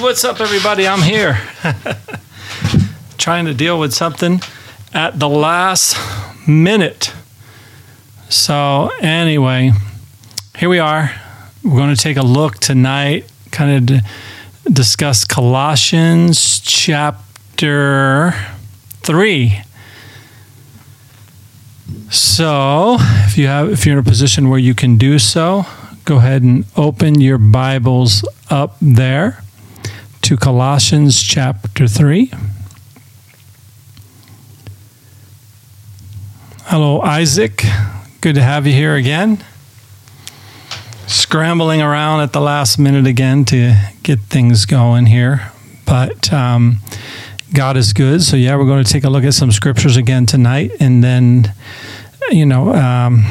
what's up, everybody? I'm here. Trying to deal with something at the last minute. So, anyway, here we are. We're going to take a look tonight, kind of d- discuss Colossians chapter 3. So, if you have if you're in a position where you can do so, go ahead and open your Bibles up there to Colossians chapter 3. Hello, Isaac. Good to have you here again. Scrambling around at the last minute again to get things going here. But um, God is good. So, yeah, we're going to take a look at some scriptures again tonight. And then, you know, um,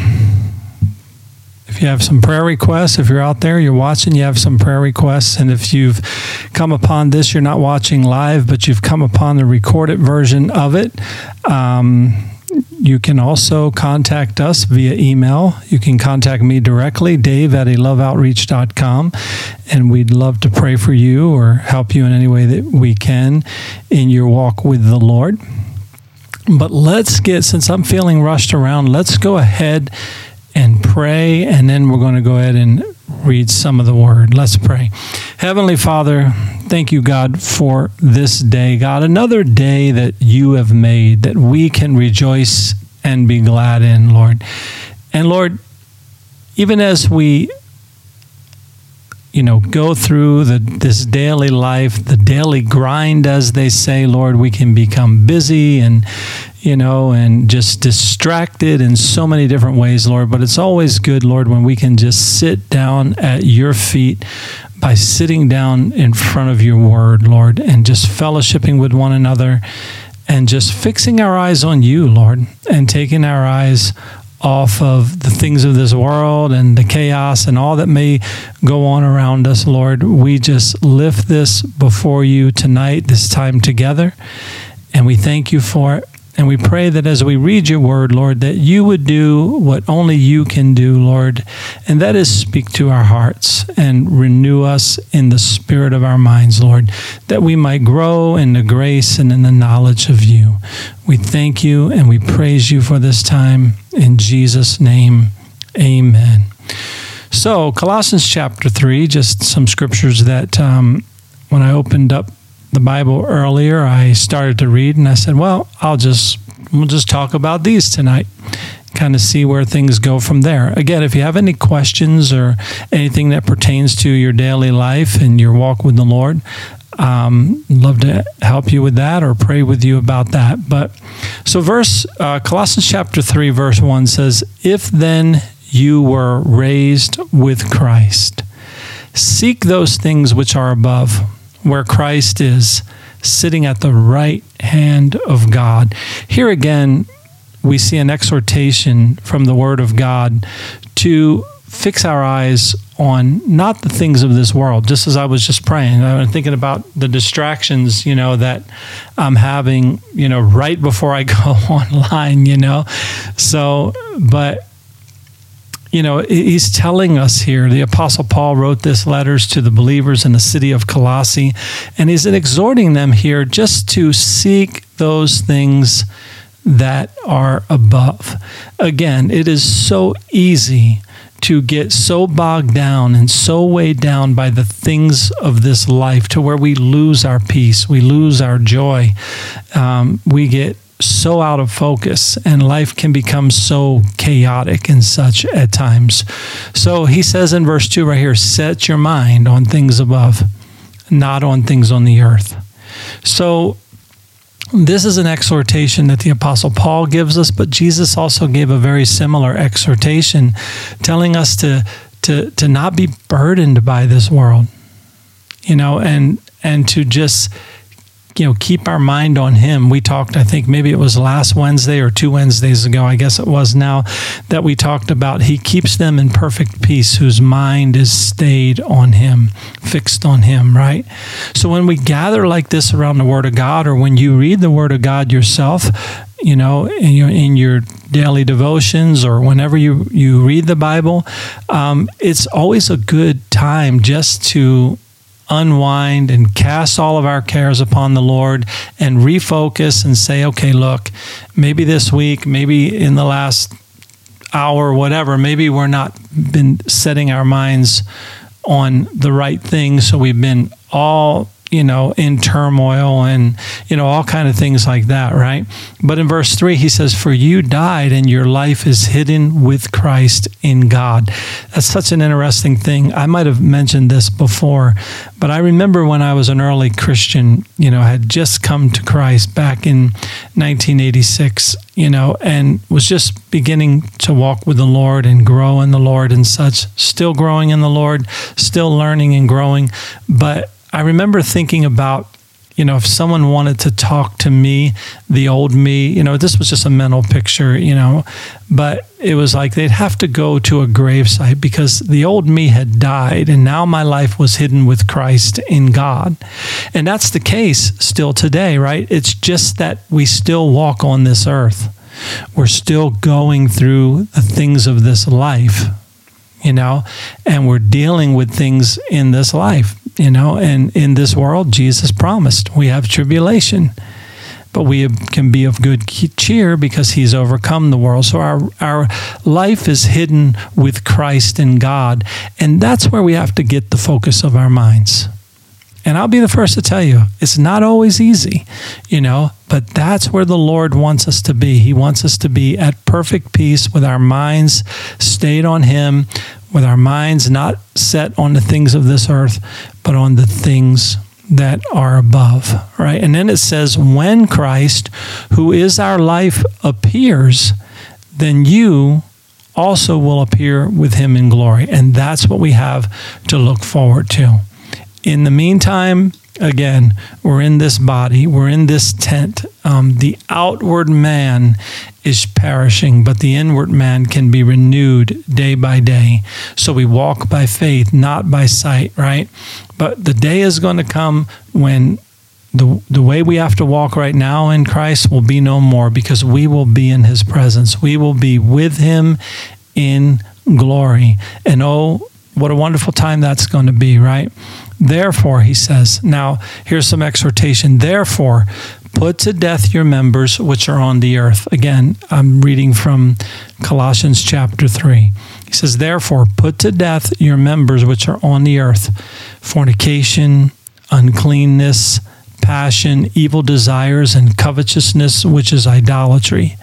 if you have some prayer requests, if you're out there, you're watching, you have some prayer requests. And if you've come upon this, you're not watching live, but you've come upon the recorded version of it. Um, you can also contact us via email. You can contact me directly, dave at loveoutreach.com, and we'd love to pray for you or help you in any way that we can in your walk with the Lord. But let's get, since I'm feeling rushed around, let's go ahead and pray, and then we're going to go ahead and read some of the word. Let's pray. Heavenly Father, thank you, God, for this day. God, another day that you have made that we can rejoice and be glad in, Lord. And Lord, even as we you know go through the this daily life the daily grind as they say lord we can become busy and you know and just distracted in so many different ways lord but it's always good lord when we can just sit down at your feet by sitting down in front of your word lord and just fellowshipping with one another and just fixing our eyes on you lord and taking our eyes off of the things of this world and the chaos and all that may go on around us, Lord. We just lift this before you tonight, this time together, and we thank you for it. And we pray that as we read your word, Lord, that you would do what only you can do, Lord, and that is speak to our hearts and renew us in the spirit of our minds, Lord, that we might grow in the grace and in the knowledge of you. We thank you and we praise you for this time. In Jesus' name, amen. So, Colossians chapter 3, just some scriptures that um, when I opened up the Bible earlier, I started to read and I said, well, I'll just we'll just talk about these tonight. Kind of see where things go from there. Again, if you have any questions or anything that pertains to your daily life and your walk with the Lord, um, love to help you with that or pray with you about that. But so, verse uh, Colossians chapter three, verse one says, "If then you were raised with Christ, seek those things which are above." Where Christ is sitting at the right hand of God. Here again, we see an exhortation from the Word of God to fix our eyes on not the things of this world. Just as I was just praying, I was thinking about the distractions, you know, that I'm having, you know, right before I go online, you know. So, but you know, he's telling us here, the Apostle Paul wrote this letters to the believers in the city of Colossae, and he's exhorting them here just to seek those things that are above. Again, it is so easy to get so bogged down and so weighed down by the things of this life to where we lose our peace, we lose our joy, um, we get so out of focus and life can become so chaotic and such at times. So he says in verse 2 right here set your mind on things above, not on things on the earth. So this is an exhortation that the Apostle Paul gives us, but Jesus also gave a very similar exhortation, telling us to, to, to not be burdened by this world, you know, and, and to just you know keep our mind on him. We talked i think maybe it was last wednesday or two wednesdays ago i guess it was now that we talked about he keeps them in perfect peace whose mind is stayed on him fixed on him right? So when we gather like this around the word of god or when you read the word of god yourself you know in your, in your daily devotions or whenever you you read the bible um, it's always a good time just to unwind and cast all of our cares upon the Lord and refocus and say, okay, look, maybe this week, maybe in the last hour, whatever, maybe we're not been setting our minds on the right things. So we've been all you know in turmoil and you know all kind of things like that right? But in verse 3 he says for you died and your life is hidden with Christ in God. That's such an interesting thing. I might have mentioned this before but i remember when i was an early christian you know had just come to Christ back in 1986 you know and was just beginning to walk with the Lord and grow in the Lord and such still growing in the Lord still learning and growing but I remember thinking about, you know, if someone wanted to talk to me, the old me, you know, this was just a mental picture, you know, but it was like they'd have to go to a gravesite because the old me had died and now my life was hidden with Christ in God. And that's the case still today, right? It's just that we still walk on this earth. We're still going through the things of this life, you know, and we're dealing with things in this life you know, and in this world, Jesus promised we have tribulation, but we can be of good cheer because he's overcome the world. So our, our life is hidden with Christ in God. And that's where we have to get the focus of our minds. And I'll be the first to tell you, it's not always easy, you know, but that's where the Lord wants us to be. He wants us to be at perfect peace with our minds stayed on Him, with our minds not set on the things of this earth, but on the things that are above, right? And then it says, when Christ, who is our life, appears, then you also will appear with him in glory. And that's what we have to look forward to. In the meantime, again, we're in this body, we're in this tent. Um, the outward man is perishing, but the inward man can be renewed day by day. So we walk by faith, not by sight, right? But the day is going to come when the, the way we have to walk right now in Christ will be no more because we will be in his presence. We will be with him in glory. And oh, what a wonderful time that's going to be, right? Therefore, he says, now here's some exhortation. Therefore, put to death your members which are on the earth. Again, I'm reading from Colossians chapter 3. He says, Therefore, put to death your members which are on the earth fornication, uncleanness, passion, evil desires, and covetousness, which is idolatry.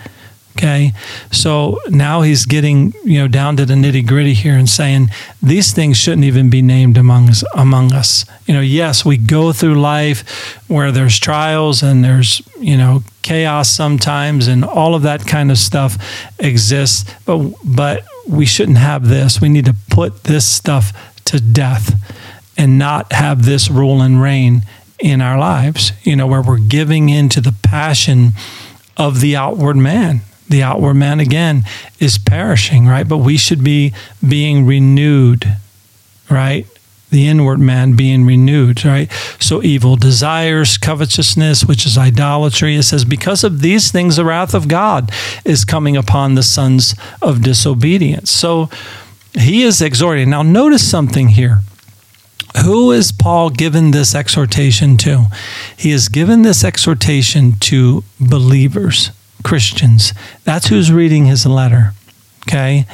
Okay. So now he's getting, you know, down to the nitty gritty here and saying these things shouldn't even be named among us, among us. You know, yes, we go through life where there's trials and there's, you know, chaos sometimes and all of that kind of stuff exists, but but we shouldn't have this. We need to put this stuff to death and not have this rule and reign in our lives, you know, where we're giving into the passion of the outward man the outward man again is perishing, right? But we should be being renewed, right? The inward man being renewed, right? So evil desires, covetousness, which is idolatry. It says, because of these things, the wrath of God is coming upon the sons of disobedience. So he is exhorting. Now, notice something here. Who is Paul given this exhortation to? He is given this exhortation to believers Christians. That's who's reading his letter. Okay?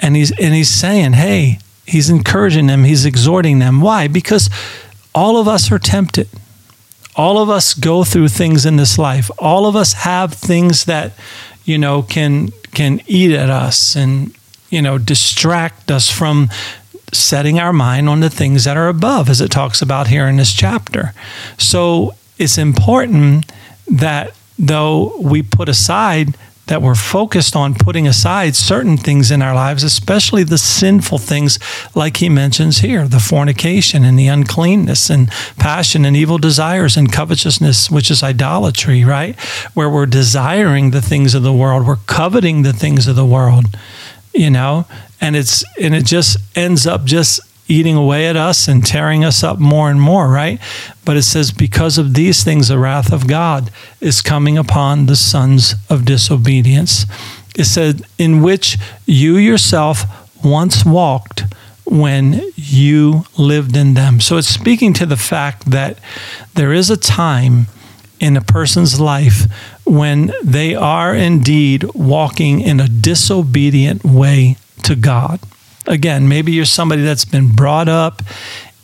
And he's and he's saying, "Hey, he's encouraging them, he's exhorting them. Why? Because all of us are tempted. All of us go through things in this life. All of us have things that, you know, can can eat at us and, you know, distract us from setting our mind on the things that are above, as it talks about here in this chapter. So it's important that though we put aside that we're focused on putting aside certain things in our lives, especially the sinful things, like he mentions here the fornication and the uncleanness and passion and evil desires and covetousness, which is idolatry, right? Where we're desiring the things of the world, we're coveting the things of the world, you know, and it's, and it just ends up just eating away at us and tearing us up more and more, right? But it says, because of these things, the wrath of God is coming upon the sons of disobedience. It said, in which you yourself once walked when you lived in them. So it's speaking to the fact that there is a time in a person's life when they are indeed walking in a disobedient way to God. Again, maybe you're somebody that's been brought up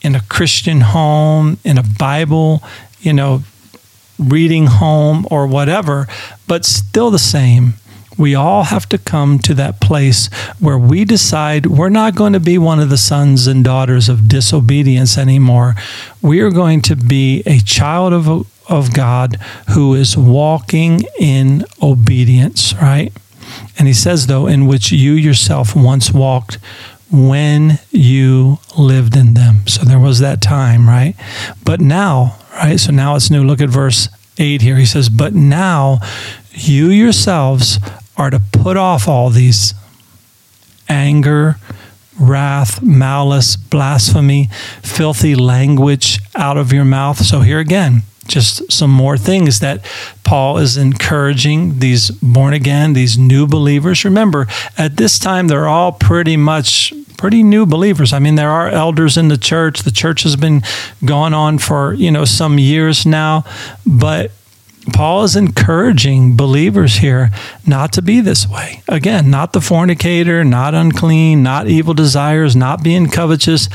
in a Christian home, in a Bible, you know, reading home or whatever, but still the same. We all have to come to that place where we decide we're not going to be one of the sons and daughters of disobedience anymore. We are going to be a child of, of God who is walking in obedience, right? And he says, though, in which you yourself once walked when you lived in them. So there was that time, right? But now, right? So now it's new. Look at verse 8 here. He says, But now you yourselves are to put off all these anger, wrath, malice, blasphemy, filthy language out of your mouth. So here again, just some more things that Paul is encouraging these born again, these new believers. Remember, at this time, they're all pretty much pretty new believers. I mean, there are elders in the church. The church has been going on for, you know, some years now, but Paul is encouraging believers here not to be this way. Again, not the fornicator, not unclean, not evil desires, not being covetous,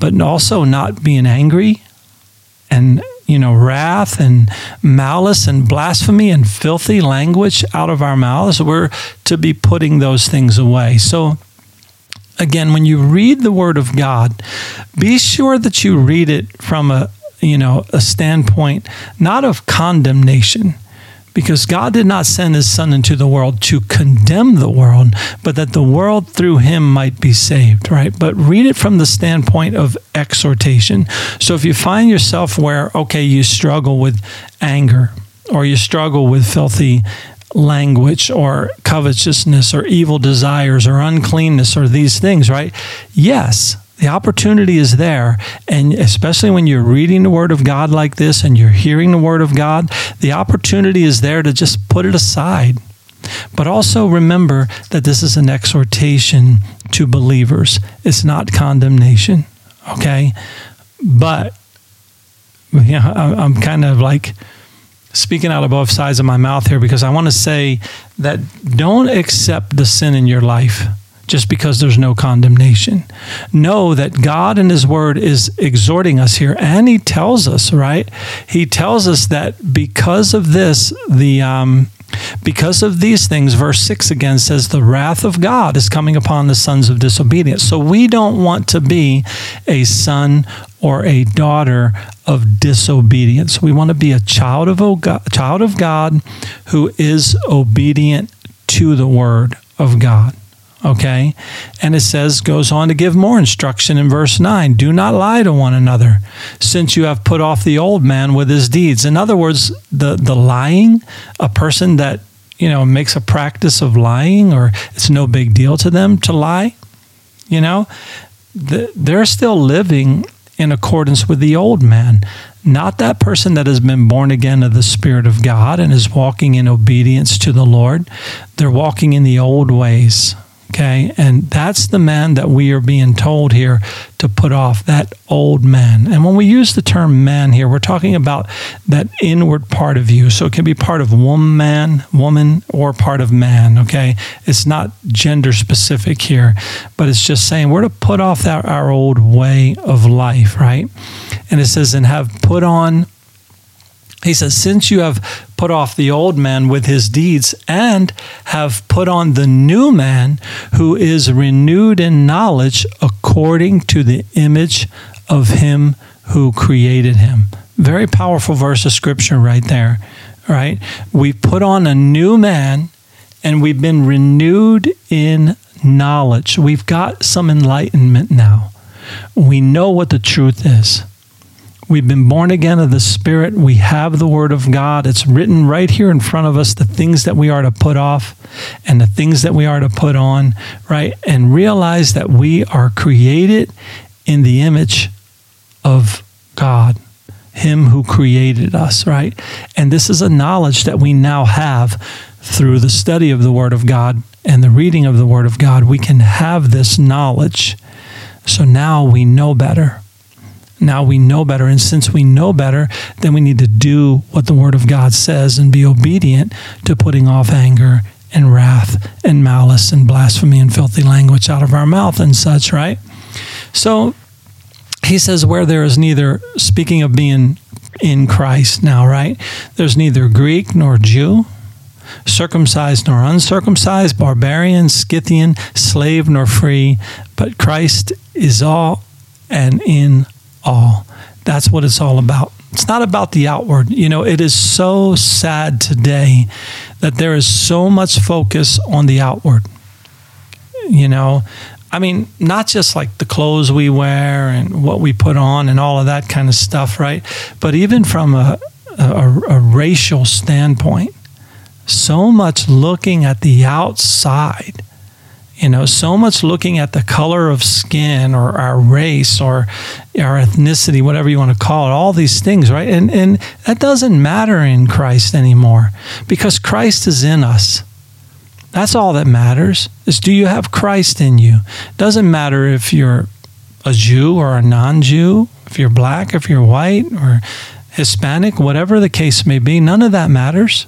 but also not being angry and you know wrath and malice and blasphemy and filthy language out of our mouths. We're to be putting those things away. So again, when you read the Word of God, be sure that you read it from a you know a standpoint not of condemnation because God did not send his son into the world to condemn the world, but that the world through him might be saved, right? But read it from the standpoint of exhortation. So if you find yourself where, okay, you struggle with anger or you struggle with filthy language or covetousness or evil desires or uncleanness or these things, right? Yes, the opportunity is there. And especially when you're reading the Word of God like this and you're hearing the Word of God, the opportunity is there to just put it aside. But also remember that this is an exhortation to believers, it's not condemnation. Okay? But, know, I'm kind of like, speaking out of both sides of my mouth here because I want to say that don't accept the sin in your life just because there's no condemnation. Know that God in His Word is exhorting us here, and He tells us, right? He tells us that because of this, the um, because of these things, verse 6 again says, the wrath of God is coming upon the sons of disobedience. So we don't want to be a son or a daughter of disobedience. We want to be a child of, God, child of God who is obedient to the word of God. Okay? And it says, goes on to give more instruction in verse 9 do not lie to one another, since you have put off the old man with his deeds. In other words, the, the lying, a person that you know makes a practice of lying or it's no big deal to them to lie you know they're still living in accordance with the old man not that person that has been born again of the spirit of god and is walking in obedience to the lord they're walking in the old ways Okay. And that's the man that we are being told here to put off, that old man. And when we use the term man here, we're talking about that inward part of you. So it can be part of woman, woman, or part of man. Okay. It's not gender specific here, but it's just saying we're to put off that, our old way of life, right? And it says, and have put on he says, Since you have put off the old man with his deeds and have put on the new man who is renewed in knowledge according to the image of him who created him. Very powerful verse of scripture right there, right? We put on a new man and we've been renewed in knowledge. We've got some enlightenment now. We know what the truth is. We've been born again of the Spirit. We have the Word of God. It's written right here in front of us the things that we are to put off and the things that we are to put on, right? And realize that we are created in the image of God, Him who created us, right? And this is a knowledge that we now have through the study of the Word of God and the reading of the Word of God. We can have this knowledge So now we know better. Now we know better. And since we know better, then we need to do what the Word of God says and be obedient to putting off anger and wrath and malice and blasphemy and filthy language out of our mouth and such, right? So he says, where there is neither, speaking of being in Christ now, right? There's neither Greek nor Jew, circumcised nor uncircumcised, barbarian, Scythian, slave nor free, but Christ is all and in all. That's what it's all about. It's not about the outward. You know, it is so sad today that there is so much focus on the outward. You know, I mean, not just like the clothes we wear and what we put on and all of that kind of stuff, right? But even from a, a, a racial standpoint, so much looking at the outside you know so much looking at the color of skin or our race or our ethnicity whatever you want to call it all these things right? And and that doesn't matter in Christ anymore because Christ is in us. That's all that matters is do you have Christ in you? Doesn't matter if you're a Jew or a non-Jew if you're black if you're white or Hispanic whatever the case may be none of that matters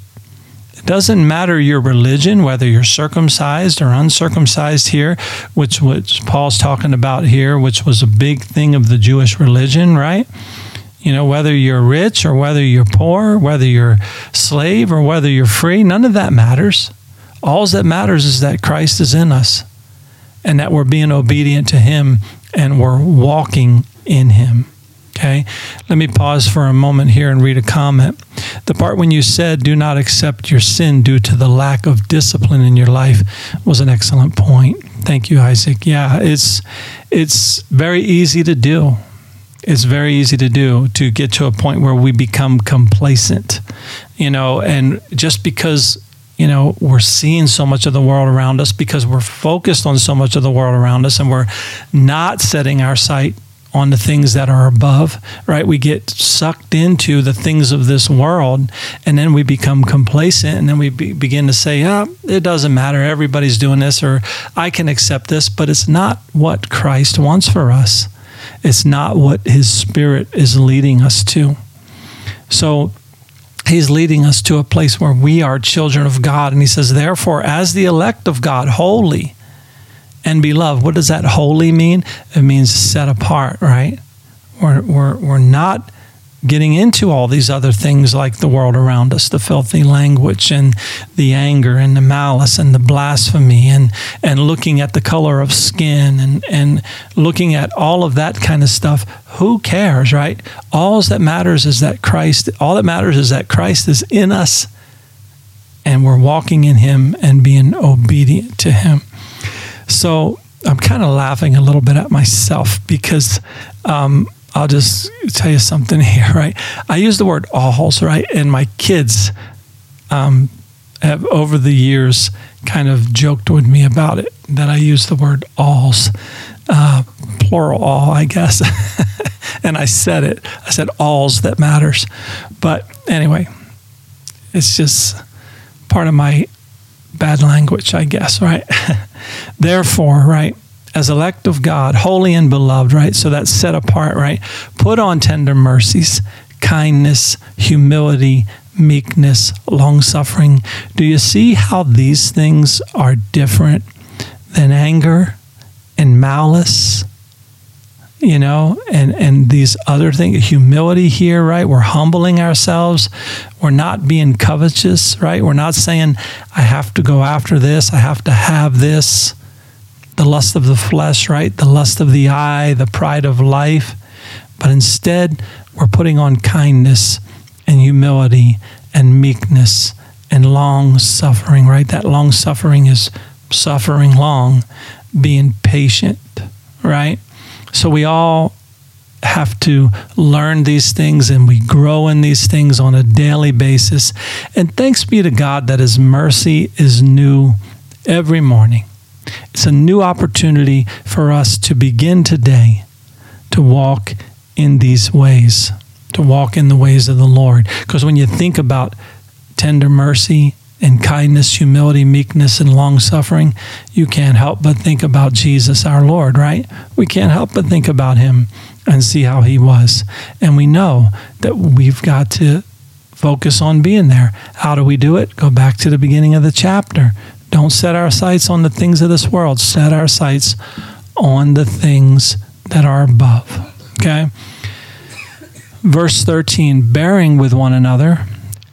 doesn't matter your religion, whether you're circumcised or uncircumcised here, which which Paul's talking about here, which was a big thing of the Jewish religion, right? You know, whether you're rich or whether you're poor, whether you're slave or whether you're free, none of that matters. All that matters is that Christ is in us and that we're being obedient to him and we're walking in him. Okay, let me pause for a moment here and read a comment. The part when you said, do not accept your sin due to the lack of discipline in your life was an excellent point. Thank you, Isaac. Yeah, it's, it's very easy to do. It's very easy to do to get to a point where we become complacent, you know, and just because you know, we're seeing so much of the world around us because we're focused on so much of the world around us and we're not setting our sight on the things that are above, right? We get sucked into the things of this world and then we become complacent and then we be, begin to say, oh, it doesn't matter. Everybody's doing this or I can accept this, but it's not what Christ wants for us. It's not what his spirit is leading us to. So he's leading us to a place where we are children of God. And he says, therefore, as the elect of God, holy, and beloved. What does that holy mean? It means set apart, right? We're, we're, we're not getting into all these other things like the world around us the filthy language and the anger and the malice and the blasphemy and, and looking at the color of skin and, and looking at all of that kind of stuff who cares right all that matters is that christ all that matters is that christ is in us and we're walking in him and being obedient to him so I'm kind of laughing a little bit at myself because um, I'll just tell you something here, right? I use the word alls, right? And my kids um, have over the years kind of joked with me about it that I use the word alls, uh, plural all, I guess. and I said it. I said alls that matters. But anyway, it's just part of my bad language, I guess, right? Therefore, right, as elect of God, holy and beloved, right? So that's set apart, right? Put on tender mercies, kindness, humility, meekness, long suffering. Do you see how these things are different than anger and malice you know, and, and these other things, humility here, right? We're humbling ourselves. We're not being covetous, right? We're not saying, I have to go after this, I have to have this. The lust of the flesh, right? The lust of the eye, the pride of life. But instead, we're putting on kindness and humility and meekness and long suffering, right? That long suffering is suffering long, being patient, right? So we all have to learn these things and we grow in these things on a daily basis. And thanks be to God that His mercy is new every morning. It's a new opportunity for us to begin today to walk in these ways, to walk in the ways of the Lord. Because when you think about tender mercy and kindness, humility, meekness, and long suffering, you can't help but think about Jesus our Lord, right? We can't help but think about him and see how he was. And we know that we've got to focus on being there. How do we do it? Go back to the beginning of the chapter. Don't set our sights on the things of this world, set our sights on the things that are above. Okay? Verse 13 bearing with one another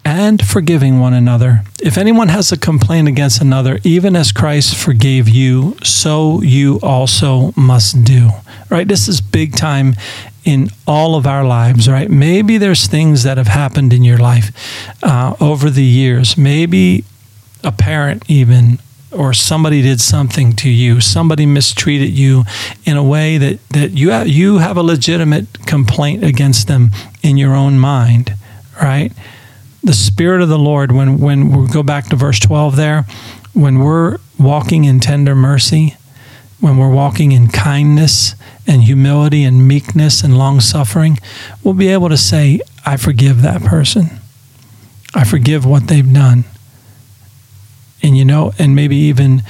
and forgiving one another. If anyone has a complaint against another, even as Christ forgave you, so you also must do. Right? This is big time in all of our lives, right? Maybe there's things that have happened in your life uh, over the years. Maybe a parent, even, or somebody did something to you, somebody mistreated you in a way that, that you, have, you have a legitimate complaint against them in your own mind, right? The Spirit of the Lord, when, when we go back to verse 12 there, when we're walking in tender mercy, when we're walking in kindness and humility and meekness and long suffering, we'll be able to say, I forgive that person. I forgive what they've done. And you know, and maybe even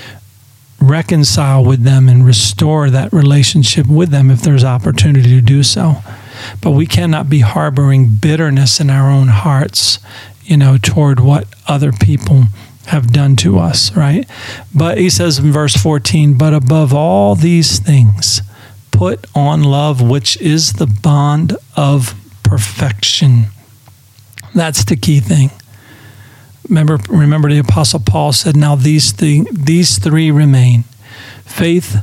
reconcile with them and restore that relationship with them if there's opportunity to do so. But we cannot be harboring bitterness in our own hearts, you know, toward what other people have done to us, right? But he says in verse 14, but above all these things, put on love, which is the bond of perfection. That's the key thing. Remember, remember the Apostle Paul said, now these, th- these three remain faith,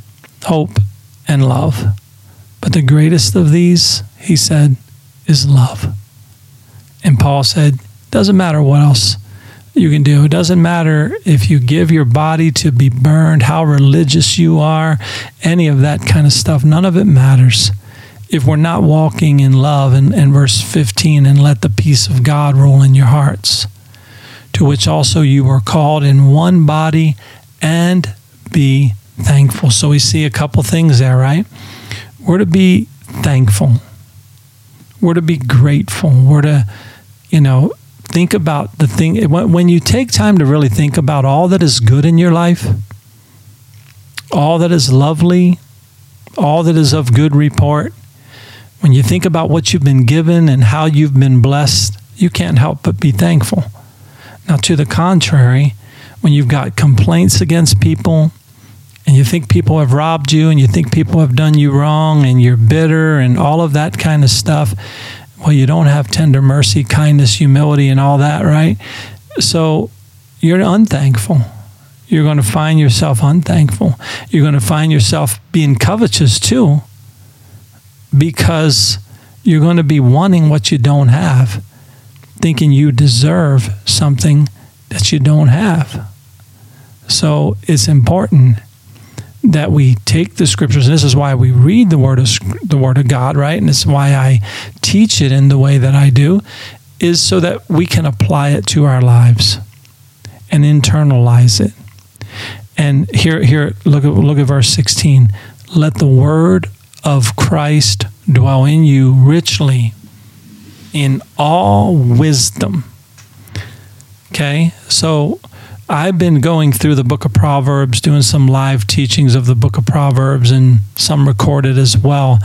hope, and love. But the greatest of these, he said, is love. And Paul said, doesn't matter what else you can do. It doesn't matter if you give your body to be burned, how religious you are, any of that kind of stuff. None of it matters if we're not walking in love. And, and verse 15, and let the peace of God rule in your hearts, to which also you were called in one body, and be thankful. So we see a couple things there, right? We're to be thankful. We're to be grateful. We're to, you know, think about the thing. When you take time to really think about all that is good in your life, all that is lovely, all that is of good report, when you think about what you've been given and how you've been blessed, you can't help but be thankful. Now, to the contrary, when you've got complaints against people, and you think people have robbed you and you think people have done you wrong and you're bitter and all of that kind of stuff, well, you don't have tender mercy, kindness, humility, and all that, right? So you're unthankful. You're going to find yourself unthankful. You're going to find yourself being covetous too because you're going to be wanting what you don't have, thinking you deserve something that you don't have. So it's important that we take the scriptures. This is why we read the word of the word of God, right? And it's why I teach it in the way that I do, is so that we can apply it to our lives and internalize it. And here, here, look at look at verse sixteen. Let the word of Christ dwell in you richly in all wisdom. Okay, so I've been going through the book of Proverbs, doing some live teachings of the book of Proverbs and some recorded as well.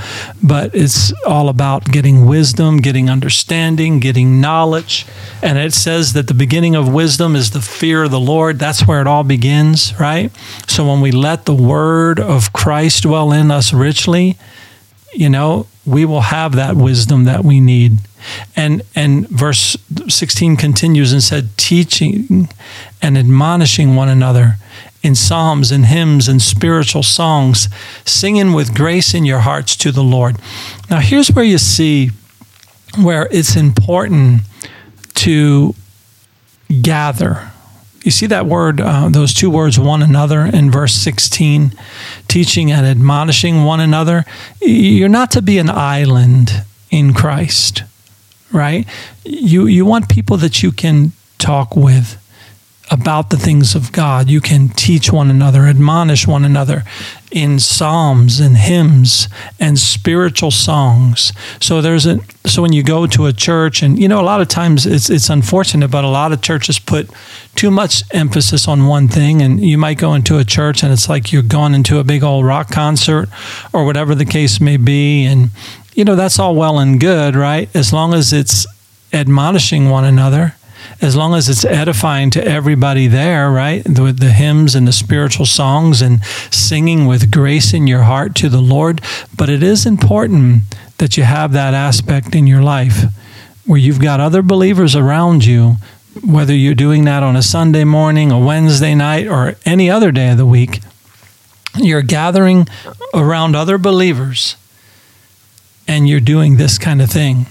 But it's all about getting wisdom, getting understanding, getting knowledge. And it says that the beginning of wisdom is the fear of the Lord. That's where it all begins, right? So when we let the word of Christ dwell in us richly, you know, we will have that wisdom that we need. And and verse 16 continues and said, teaching and admonishing one another in psalms and hymns and spiritual songs, singing with grace in your hearts to the Lord. Now here's where you see where it's important to gather you see that word, uh, those two words, one another, in verse 16, teaching and admonishing one another. You're not to be an island in Christ, right? You, you want people that you can talk with. About the things of God. You can teach one another, admonish one another in psalms and hymns and spiritual songs. So there's a so when you go to a church and you know a lot of times it's it's unfortunate but a lot of churches put too much emphasis on one thing and you might go into a church and it's like you're going into a big old rock concert or whatever the case may be and you know that's all well and good, right? As long as it's admonishing one another as long as it's edifying to everybody there, right? With the hymns and the spiritual songs and singing with grace in your heart to the Lord. But it is important that you have that aspect in your life where you've got other believers around you, whether you're doing that on a Sunday morning, a Wednesday night, or any other day of the week. You're gathering around other believers and you're doing this kind of thing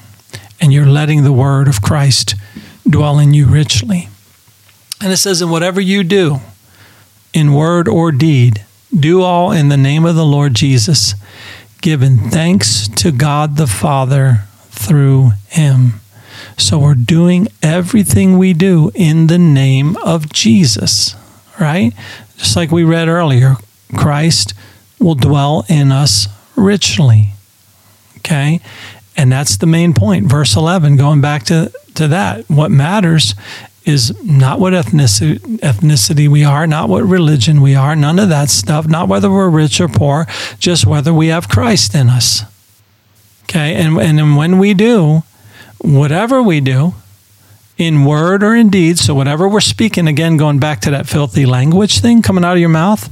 and you're letting the word of Christ dwell in you richly. And it says, in whatever you do, in word or deed, do all in the name of the Lord Jesus, giving thanks to God the Father through him. So we're doing everything we do in the name of Jesus, right? Just like we read earlier, Christ will dwell in us richly. Okay? And that's the main point. Verse 11, going back to to that. What matters is not what ethnicity, ethnicity we are, not what religion we are, none of that stuff, not whether we're rich or poor, just whether we have Christ in us. Okay, and, and when we do, whatever we do, in word or in deed, so whatever we're speaking, again, going back to that filthy language thing coming out of your mouth,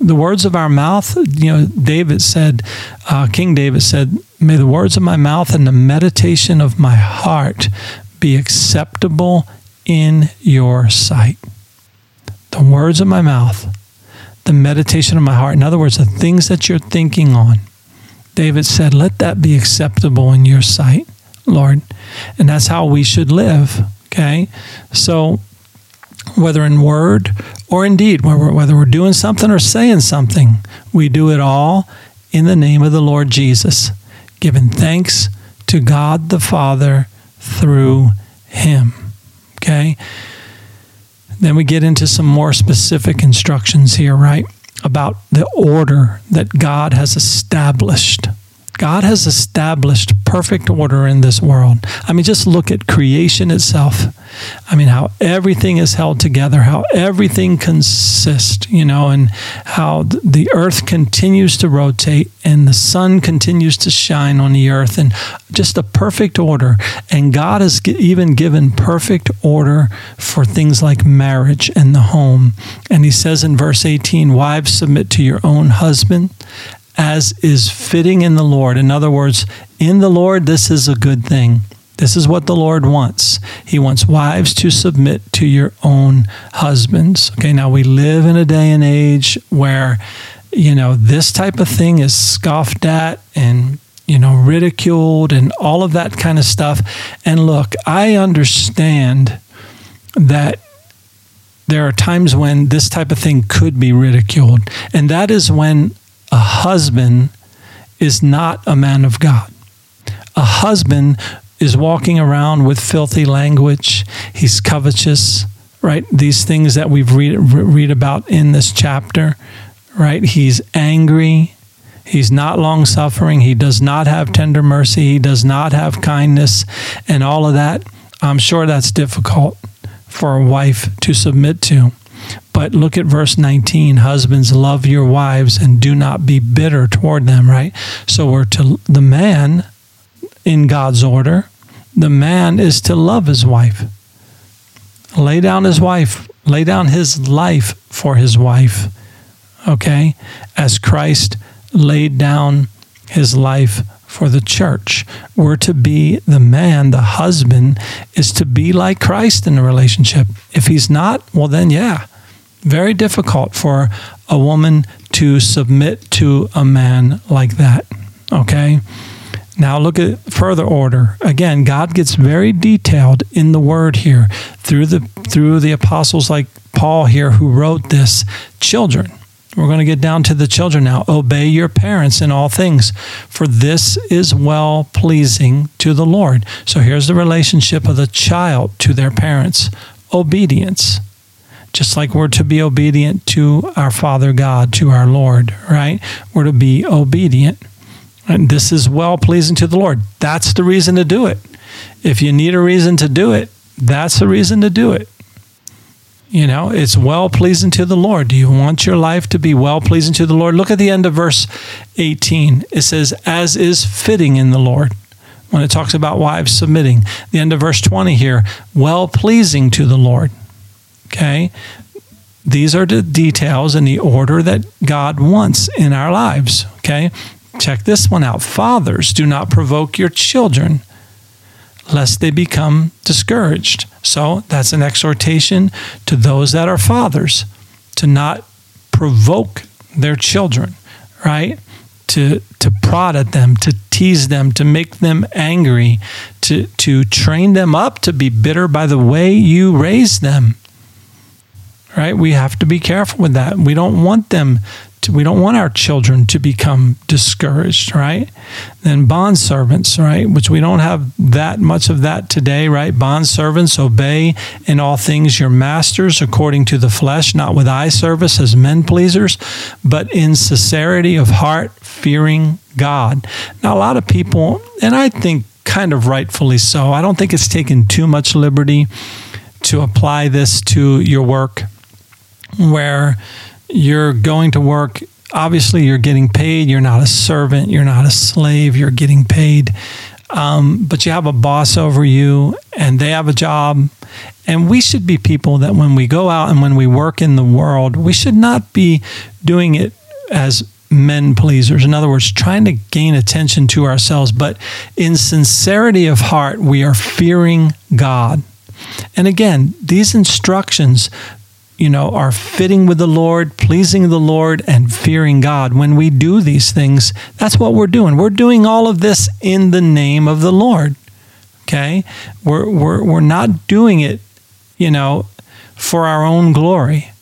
the words of our mouth, you know, David said, uh, King David said, May the words of my mouth and the meditation of my heart be acceptable in your sight. The words of my mouth, the meditation of my heart. In other words, the things that you're thinking on. David said, Let that be acceptable in your sight, Lord. And that's how we should live. Okay? So whether in word or in deed, whether we're doing something or saying something, we do it all in the name of the Lord Jesus, giving thanks to God the Father through Him. Okay? Then we get into some more specific instructions here, right? About the order that God has established God has established perfect order in this world. I mean, just look at creation itself. I mean, how everything is held together, how everything consists, you know, and how the earth continues to rotate and the sun continues to shine on the earth, and just a perfect order. And God has even given perfect order for things like marriage and the home. And He says in verse 18, Wives, submit to your own husband as is fitting in the Lord. In other words, in the Lord, this is a good thing. This is what the Lord wants. He wants wives to submit to your own husbands. Okay, now we live in a day and age where, you know, this type of thing is scoffed at and, you know, ridiculed and all of that kind of stuff. And look, I understand that there are times when this type of thing could be ridiculed. And that is when a husband is not a man of God. A husband is walking around with filthy language. He's covetous, right? These things that we've read, read about in this chapter, right? He's angry. He's not long suffering. He does not have tender mercy. He does not have kindness and all of that. I'm sure that's difficult for a wife to submit to. But look at verse 19 Husbands, love your wives and do not be bitter toward them, right? So we're to the man in God's order, the man is to love his wife. Lay down his wife, lay down his life for his wife, okay? As Christ laid down his life for the church. We're to be the man, the husband is to be like Christ in the relationship. If he's not, well, then, yeah, very difficult for a woman to submit to a man like that. Okay? Now look at further order. Again, God gets very detailed in the word here through the through the apostles like Paul here who wrote this. Children, we're going to get down to the children now. Obey your parents in all things, for this is well pleasing to the Lord. So here's the relationship of the child to their parents obedience. Just like we're to be obedient to our Father God, to our Lord, right? We're to be obedient. And this is well pleasing to the Lord. That's the reason to do it. If you need a reason to do it, that's the reason to do it. You know, it's well pleasing to the Lord. Do you want your life to be well pleasing to the Lord? Look at the end of verse 18. It says, as is fitting in the Lord. When it talks about wives submitting, the end of verse 20 here, well pleasing to the Lord. Okay? These are the details and the order that God wants in our lives. Okay? Check this one out. Fathers, do not provoke your children lest they become discouraged. So that's an exhortation to those that are fathers to not provoke their children, right? To, to prod at them, to tease them, to make them angry, to, to train them up to be bitter by the way you raise them. Right? We have to be careful with that. We don't want them to, we don't want our children to become discouraged, right? Then bond servants, right? Which we don't have that much of that today, right? Bond servants, obey in all things your masters according to the flesh, not with eye service as men pleasers, but in sincerity of heart, fearing God. Now, a lot of people, and I think kind of rightfully so, I don't think it's taken too much liberty to apply this to your work where you're going to work. Obviously, you're getting paid. You're not a servant. You're not a slave. You're getting paid. Um, but you have a boss over you and they have a job. And we should be people that when we go out and when we work in the world, we should not be doing it as men pleasers. In other words, trying to gain attention to ourselves, but in sincerity of heart, we are fearing God. And again, these instructions you know, are fitting with the Lord, pleasing the Lord, and fearing God. When we do these things, that's what we're doing. We're doing all of this in the name of the Lord. Okay? We're, we're, we're not doing it, you know, for our own glory,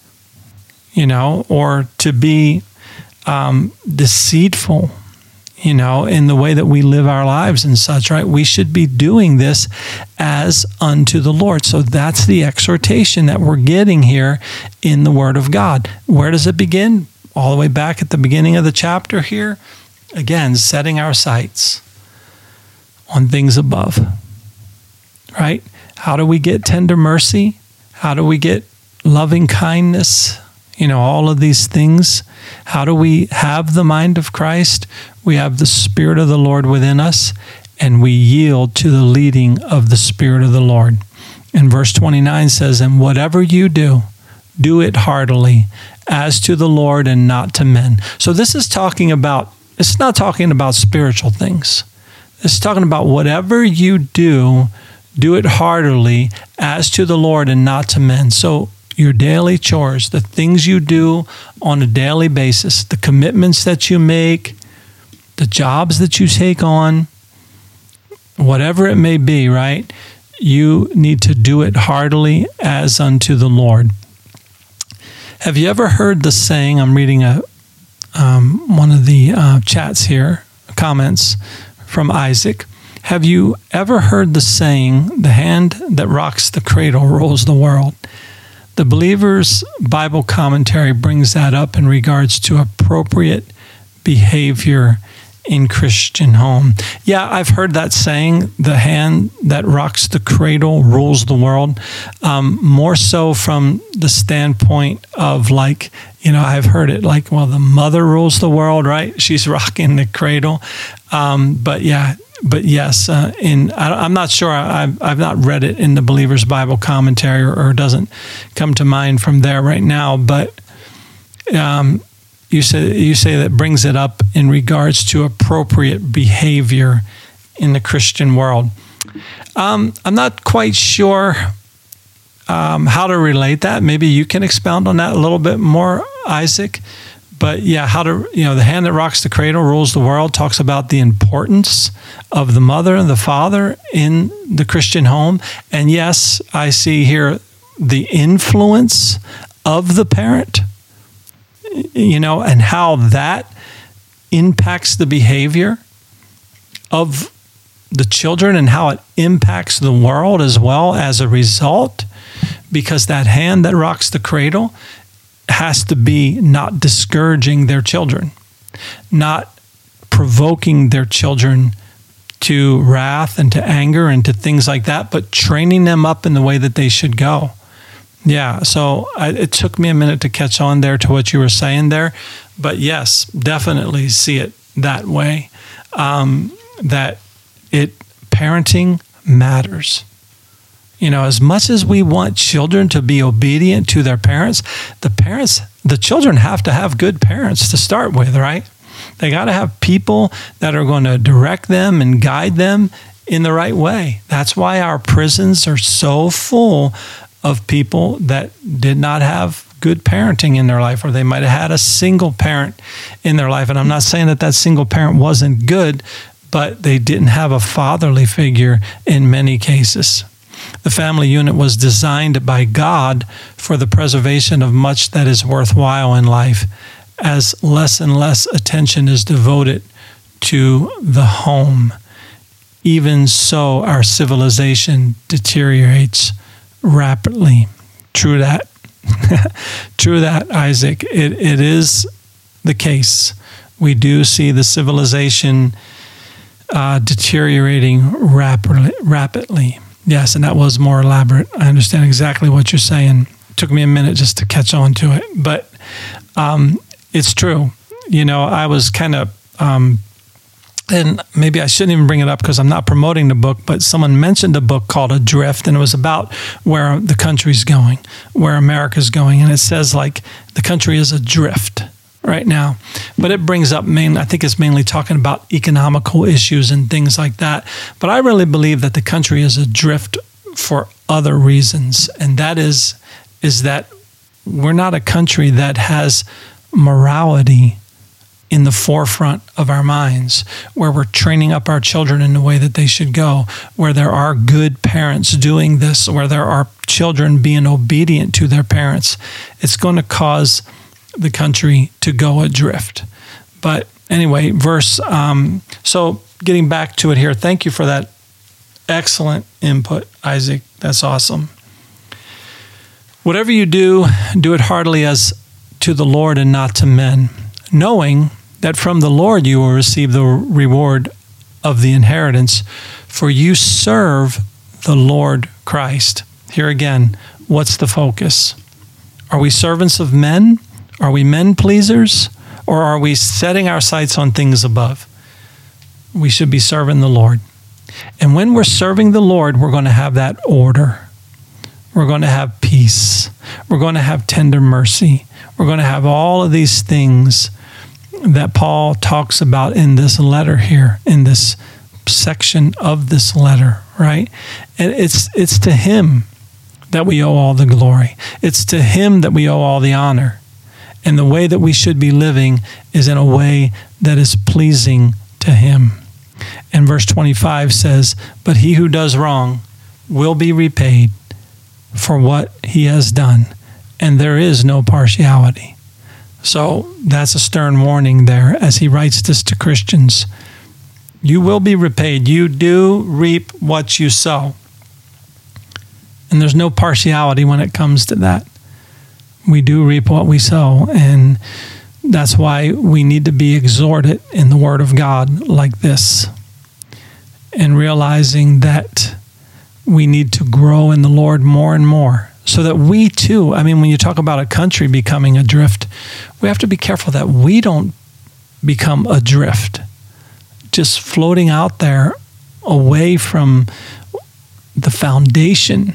you know, or to be um, deceitful you know, in the way that we live our lives and such, right? We should be doing this as unto the Lord. So that's the exhortation that we're getting here in the Word of God. Where does it begin? All the way back at the beginning of the chapter here. Again, setting our sights on things above, right? How do we get tender mercy? How do we get loving kindness? You know, all of these things. How do we have the mind of Christ? we have the Spirit of the Lord within us, and we yield to the leading of the Spirit of the Lord. And verse 29 says, And whatever you do, do it heartily, as to the Lord and not to men. So this is talking about, it's not talking about spiritual things. It's talking about whatever you do, do it heartily, as to the Lord and not to men. So your daily chores, the things you do on a daily basis, the commitments that you make, the jobs that you take on, whatever it may be, right? You need to do it heartily as unto the Lord. Have you ever heard the saying? I'm reading a um, one of the uh, chats here, comments from Isaac. Have you ever heard the saying, "The hand that rocks the cradle rules the world"? The Believer's Bible commentary brings that up in regards to appropriate behavior in Christian home. Yeah, I've heard that saying, the hand that rocks the cradle rules the world. Um, more so from the standpoint of like, you know, I've heard it like, well, the mother rules the world, right? She's rocking the cradle. Um, but yeah, but yes, uh, in I, am not sure. I've, I've not read it in the Believer's Bible commentary, or, or doesn't come to mind from there right now. But um, you say you say that brings it up in regards to appropriate behavior in the Christian world. Um, I'm not quite sure um, how to relate that. Maybe you can expound on that a little bit more, Isaac. But yeah, how to you know the hand that rocks the cradle rules the world talks about the importance of the mother and the father in the Christian home. And yes, I see here the influence of the parent you know, and how that impacts the behavior of the children and how it impacts the world as well as a result. Because that hand that rocks the cradle has to be not discouraging their children, not provoking their children to wrath and to anger and to things like that, but training them up in the way that they should go. Yeah, so I, it took me a minute to catch on there to what you were saying there, but yes, definitely see it that way. Um, that it parenting matters. You know, as much as we want children to be obedient to their parents, the parents, the children have to have good parents to start with, right? They got to have people that are going to direct them and guide them in the right way. That's why our prisons are so full of people that did not have good parenting in their life, or they might have had a single parent in their life. And I'm not saying that that single parent wasn't good, but they didn't have a fatherly figure in many cases. The family unit was designed by God for the preservation of much that is worthwhile in life, as less and less attention is devoted to the home. Even so, our civilization deteriorates rapidly. True that. True that, Isaac. It, it is the case. We do see the civilization uh, deteriorating rapidly, rapidly. Yes, and that was more elaborate. I understand exactly what you're saying. It took me a minute just to catch on to it, but um, it's true. You know, I was kind of, um, and maybe I shouldn't even bring it up because I'm not promoting the book, but someone mentioned a book called Adrift, and it was about where the country's going, where America's going. And it says, like, the country is adrift right now. But it brings up main I think it's mainly talking about economical issues and things like that. But I really believe that the country is adrift for other reasons. And that is is that we're not a country that has morality in the forefront of our minds, where we're training up our children in the way that they should go, where there are good parents doing this, where there are children being obedient to their parents. It's going to cause the country to go adrift. But anyway, verse, um, so getting back to it here, thank you for that excellent input, Isaac. That's awesome. Whatever you do, do it heartily as to the Lord and not to men, knowing that from the Lord you will receive the reward of the inheritance, for you serve the Lord Christ. Here again, what's the focus? Are we servants of men are we men pleasers or are we setting our sights on things above? We should be serving the Lord. And when we're serving the Lord, we're going to have that order. We're going to have peace. We're going to have tender mercy. We're going to have all of these things that Paul talks about in this letter here, in this section of this letter, right? And it's it's to him that we owe all the glory. It's to him that we owe all the honor. And the way that we should be living is in a way that is pleasing to Him. And verse 25 says, But he who does wrong will be repaid for what he has done, and there is no partiality. So that's a stern warning there as he writes this to Christians. You will be repaid. You do reap what you sow. And there's no partiality when it comes to that we do reap what we sow. And that's why we need to be exhorted in the Word of God like this and realizing that we need to grow in the Lord more and more so that we too, I mean, when you talk about a country becoming adrift, we have to be careful that we don't become adrift, just floating out there away from the foundation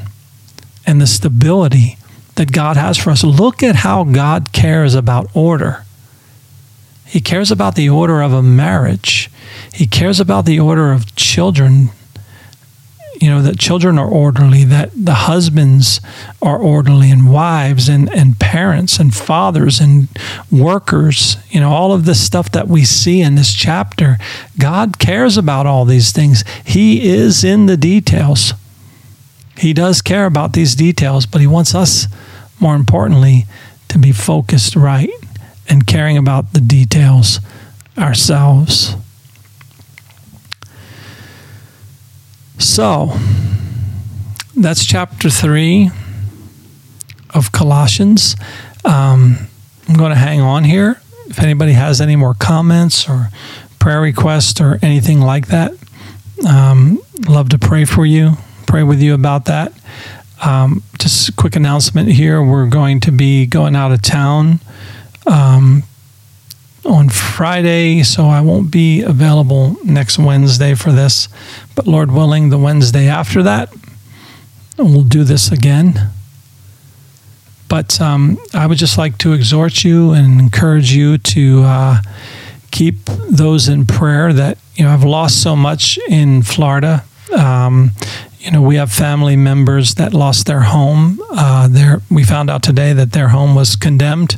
and the stability that God has for us. Look at how God cares about order. He cares about the order of a marriage. He cares about the order of children. You know, that children are orderly, that the husbands are orderly, and wives, and, and parents, and fathers, and workers. You know, all of this stuff that we see in this chapter. God cares about all these things. He is in the details. He does care about these details, but He wants us, more importantly, to be focused right and caring about the details ourselves. So, that's chapter 3. of Colossians. Um, I'm going to hang on here. If anybody has any more comments or prayer requests or anything like that, um, love to pray for you, pray with you about that. Um, just a quick announcement here. We're going to be going out of town um, on Friday, so I won't be available next Wednesday for this. But Lord willing, the Wednesday after that, we'll do this again. But um, I would just like to exhort you and encourage you to uh, keep those in prayer that, you know, I've lost so much in Florida. Um, you know, we have family members that lost their home. Uh, we found out today that their home was condemned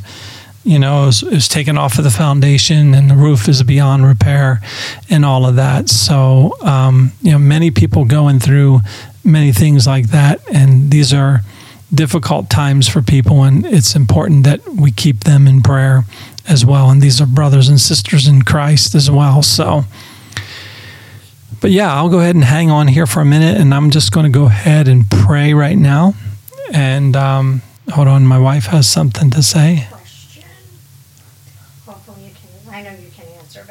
you know, it was, it was, taken off of the foundation and the roof is beyond repair and all of that. So, um, you know, many people going through many things like that. And these are difficult times for people. And it's important that we keep them in prayer as well. And these are brothers and sisters in Christ as well. So, but yeah, I'll go ahead and hang on here for a minute. And I'm just going to go ahead and pray right now. And um, hold on, my wife has something to say. Question. Hopefully, you can. I know you can answer,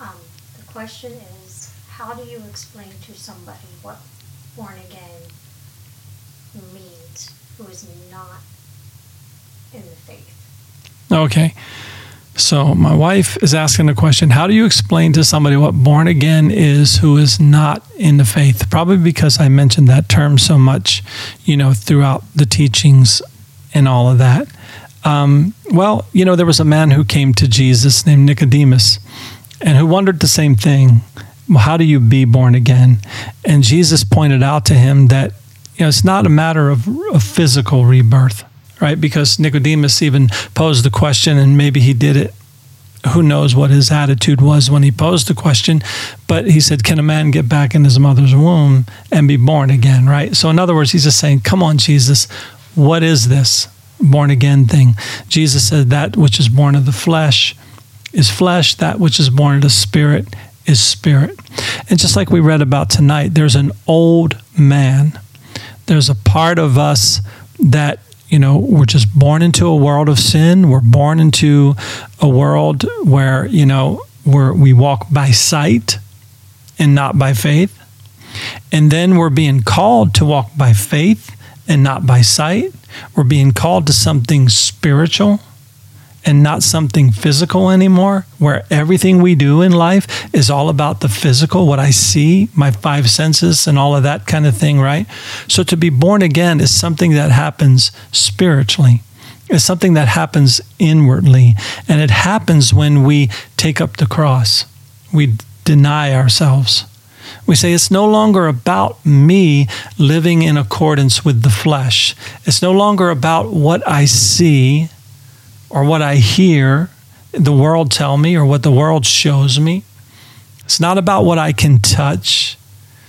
Um the question is, how do you explain to somebody what born again means who is not in the faith? Okay. So my wife is asking the question, how do you explain to somebody what born again is who is not in the faith? Probably because I mentioned that term so much, you know, throughout the teachings and all of that. Um, well, you know, there was a man who came to Jesus named Nicodemus and who wondered the same thing how do you be born again? And Jesus pointed out to him that you know, it's not a matter of, of physical rebirth, right? Because Nicodemus even posed the question, and maybe he did it who knows what his attitude was when he posed the question, but he said, Can a man get back in his mother's womb and be born again, right? So, in other words, he's just saying, Come on, Jesus, what is this born again thing? Jesus said, That which is born of the flesh is flesh, that which is born of the spirit is spirit. And just like we read about tonight, there's an old man. There's a part of us that, you know, we're just born into a world of sin. We're born into a world where, you know, where we walk by sight and not by faith. And then we're being called to walk by faith and not by sight. We're being called to something spiritual and not something physical anymore, where everything we do in life is all about the physical, what I see, my five senses, and all of that kind of thing, right? So to be born again is something that happens spiritually. It's something that happens inwardly. And it happens when we take up the cross. We deny ourselves. We say it's no longer about me living in accordance with the flesh. It's no longer about what I see or what I hear the world tell me or what the world shows me. It's not about what I can touch.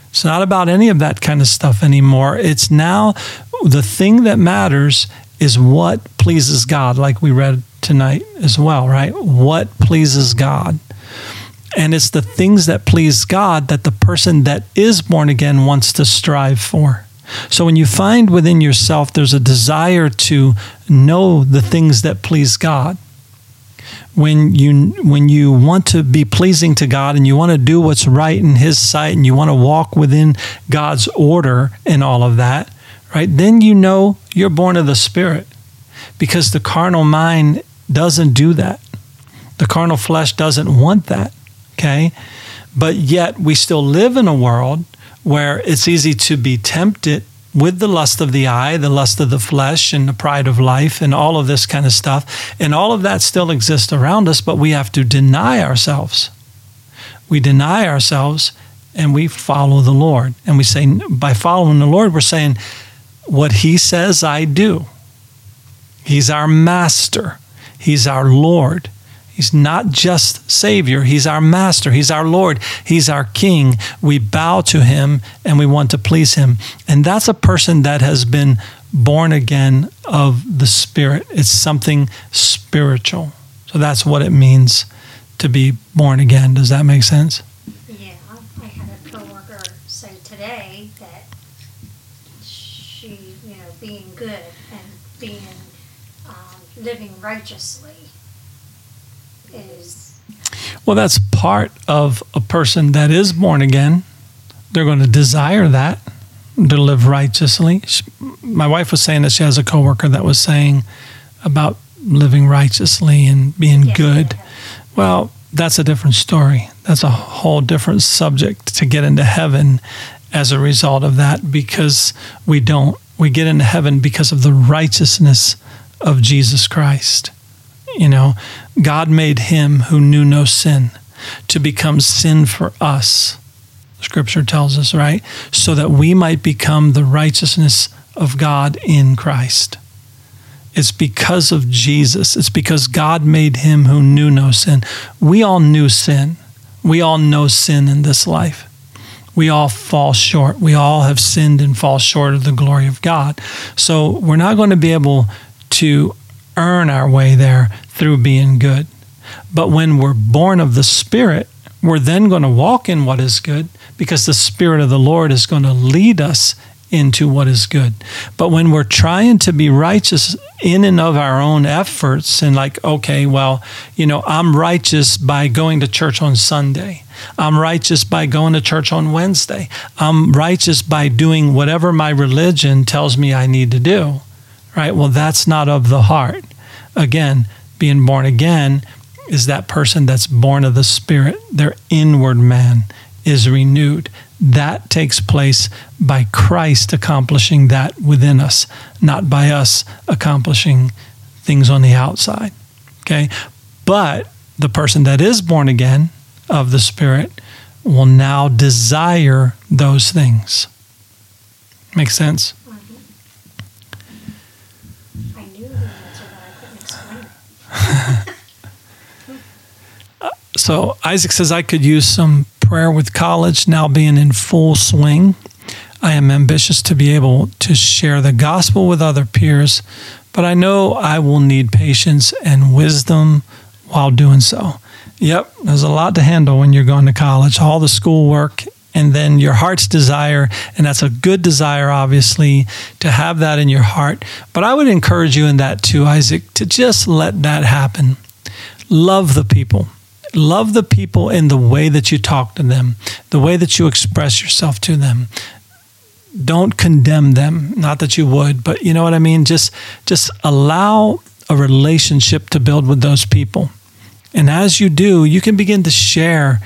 It's not about any of that kind of stuff anymore. It's now the thing that matters is what pleases God, like we read tonight as well, right? What pleases God. And it's the things that please God that the person that is born again wants to strive for. So when you find within yourself there's a desire to know the things that please God, when you when you want to be pleasing to God and you want to do what's right in his sight and you want to walk within God's order and all of that, right? Then you know you're born of the spirit. Because the carnal mind doesn't do that. The carnal flesh doesn't want that, okay? But yet we still live in a world where it's easy to be tempted with the lust of the eye, the lust of the flesh, and the pride of life, and all of this kind of stuff. And all of that still exists around us, but we have to deny ourselves. We deny ourselves and we follow the Lord. And we say, by following the Lord, we're saying, what He says, I do. He's our master, He's our Lord. He's not just Savior, He's our Master, He's our Lord, He's our King. We bow to Him and we want to please Him. And that's a person that has been born again of the Spirit. It's something spiritual. So that's what it means to be born again. Does that make sense? Yeah. I had a coworker say today that she you know, being good and being um, living righteously is Well, that's part of a person that is born again. They're going to desire that to live righteously. Sh- My wife was saying that she has a coworker that was saying about living righteously and being good. yeah. Well, that's a different story. That's a whole different subject to get into heaven as a result of that because we don't. We get into heaven because of the righteousness of Jesus Christ. You know, God made him who knew no sin to become sin for us. Scripture tells us, right? So that we might become the righteousness of God in Christ. It's because of Jesus. It's because God made him who knew no sin. We all knew sin. We all know sin in this life. We all fall short. We all have sinned and fall short of the glory of God. So we're not going to be able to earn our way there through being good. But when we're born of the Spirit, we're then going to walk in what is good because the Spirit of the Lord is going to lead us into what is good. But when we're trying to be righteous in and of our own efforts, and like, okay, well, you know, I'm righteous by going to church on Sunday. I'm righteous by going to church on Wednesday. I'm righteous by doing whatever my religion tells me I need to do. Right? Well, that's not of the heart. Again, being born again is that person that's born of the Spirit. Their inward man is renewed. That takes place by Christ accomplishing that within us, not by us accomplishing things on the outside. Okay? But the person that is born again of the Spirit will now desire those things. Make sense? I knew the answer, but I couldn't explain it. So Isaac says, I could use some prayer with college now being in full swing. I am ambitious to be able to share the gospel with other peers, but I know I will need patience and wisdom while doing so. Yep, there's a lot to handle when you're going to college, all the schoolwork, and then your heart's desire, and that's a good desire, obviously, to have that in your heart. But I would encourage you in that too, Isaac, to just let that happen. Love the people love the people in the way that you talk to them, the way that you express yourself to them. Don't condemn them. Not that you would, but you know what I mean? Just just allow a relationship to build with those people. And as you do, you can begin to share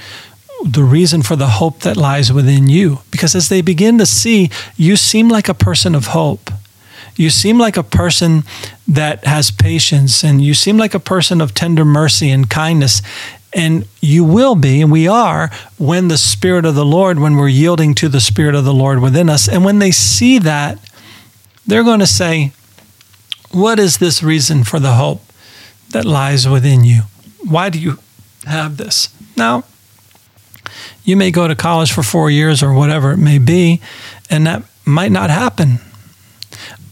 the reason for the hope that lies within you. Because as they begin to see, you seem like a person of hope. You seem like a person that has patience, and you seem like a person of tender mercy and kindness. And you will be, and we are, when the Spirit of the Lord, when we're yielding to the Spirit of the Lord within us. And when they see that, they're going to say, What is this reason for the hope that lies within you? Why do you have this? Now, you may go to college for four years or whatever it may be, and that might not happen.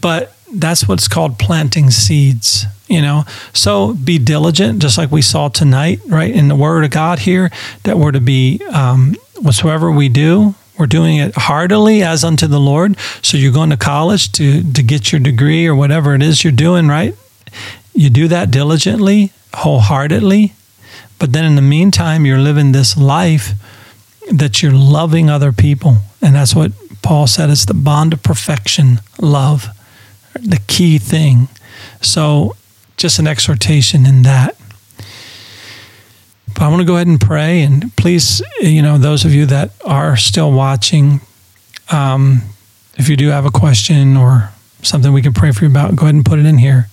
But that's what's called planting seeds, you know. So be diligent, just like we saw tonight, right, in the Word of God here, that we're to be um, whatsoever we do, we're doing it heartily as unto the Lord. So you're going to college to to get your degree or whatever it is you're doing, right? You do that diligently, wholeheartedly, but then in the meantime, you're living this life that you're loving other people, and that's what Paul said. It's the bond of perfection, love the key thing. So, just an exhortation in that. But I want to go ahead and pray. And please, you know, those of you that are still watching, um, if you do have a question or something we can pray for you about, go ahead and put it in here.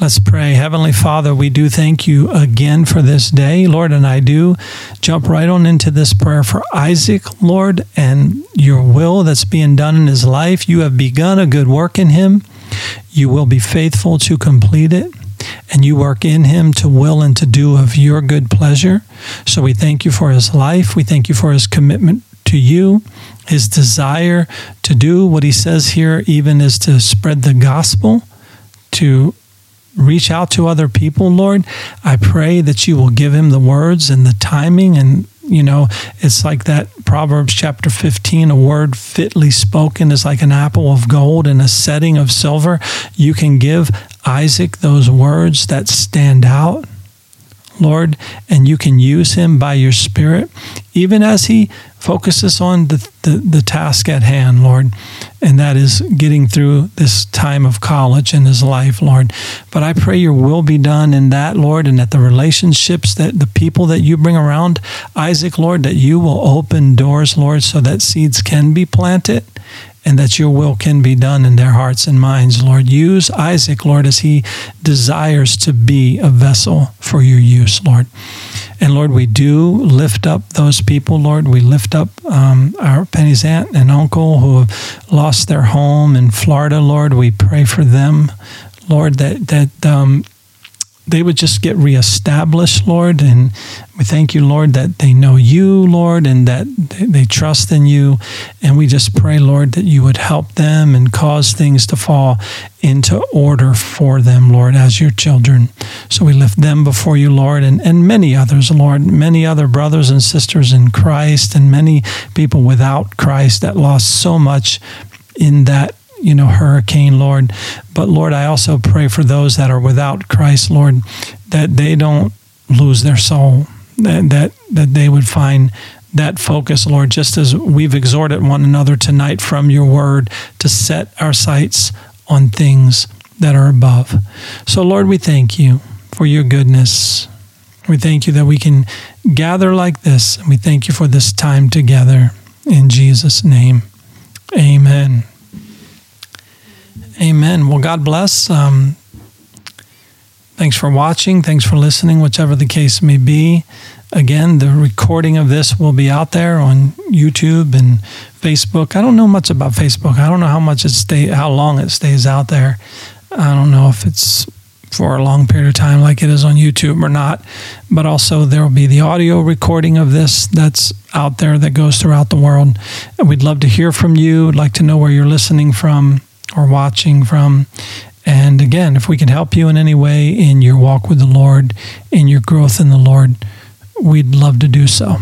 Let's pray. Heavenly Father, we do thank you again for this day, Lord, and I do jump right on into this prayer for Isaac, Lord, and your will that's being done in his life. You have begun a good work in him. You will be faithful to complete it, and you work in him to will and to do of your good pleasure. So we thank you for his life. We thank you for his commitment to you, his desire to do what he says here, even is to spread the gospel, to reach out to other people, Lord. I pray that you will give him the words and the timing and You know, it's like that Proverbs chapter 15 a word fitly spoken is like an apple of gold in a setting of silver. You can give Isaac those words that stand out Lord, and you can use him by your Spirit, even as he focuses on the, the, the, task at hand, Lord, and that is getting through this time of college in his life, Lord. But I pray your will be done in that, Lord, and that the relationships that the people that you bring around Isaac, Lord, that you will open doors, Lord, so that seeds can be planted and that your will can be done in their hearts and minds, Lord. Use Isaac, Lord, as he desires to be a vessel for your use, Lord. And Lord, we do lift up those people, Lord. We lift up um, our Penny's aunt and uncle who have lost their home in Florida, Lord. We pray for them, Lord, that that um, they would just get reestablished, Lord. And we thank you, Lord, that they know you, Lord, and that they trust in you. And we just pray, Lord, that you would help them and cause things to fall into order for them, Lord, as your children. So we lift them before you, Lord, and, and many others, Lord, many other brothers and sisters in Christ, and many people without Christ that lost so much in that you know, hurricane, Lord. But Lord, I also pray for those that are without Christ, Lord, that they don't lose their soul, that that, that they would find that focus, Lord, just as we've exhorted one another tonight from your word to set our sights on things that are above. So, Lord, we thank you for your goodness. We thank you that we can gather like this, and we thank you for this time together. In Jesus' name, amen. Amen. Well, God bless. Um, thanks for watching. Thanks for listening, whichever the case may be. Again, the recording of this will be out there on YouTube and Facebook. I don't know much about Facebook. I don't know how much it stay, how long it stays out there. I don't know if it's for a long period of time like it is on YouTube or not. But also, there will be the audio recording of this that's out there that goes throughout the world. We'd love to hear from you. We'd like to know where you're listening from or watching from. And again, if we can help you in any way in your walk with the Lord, in your growth in the Lord, we'd love to do so.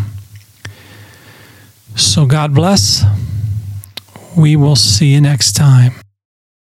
So, God bless. We will see you next time.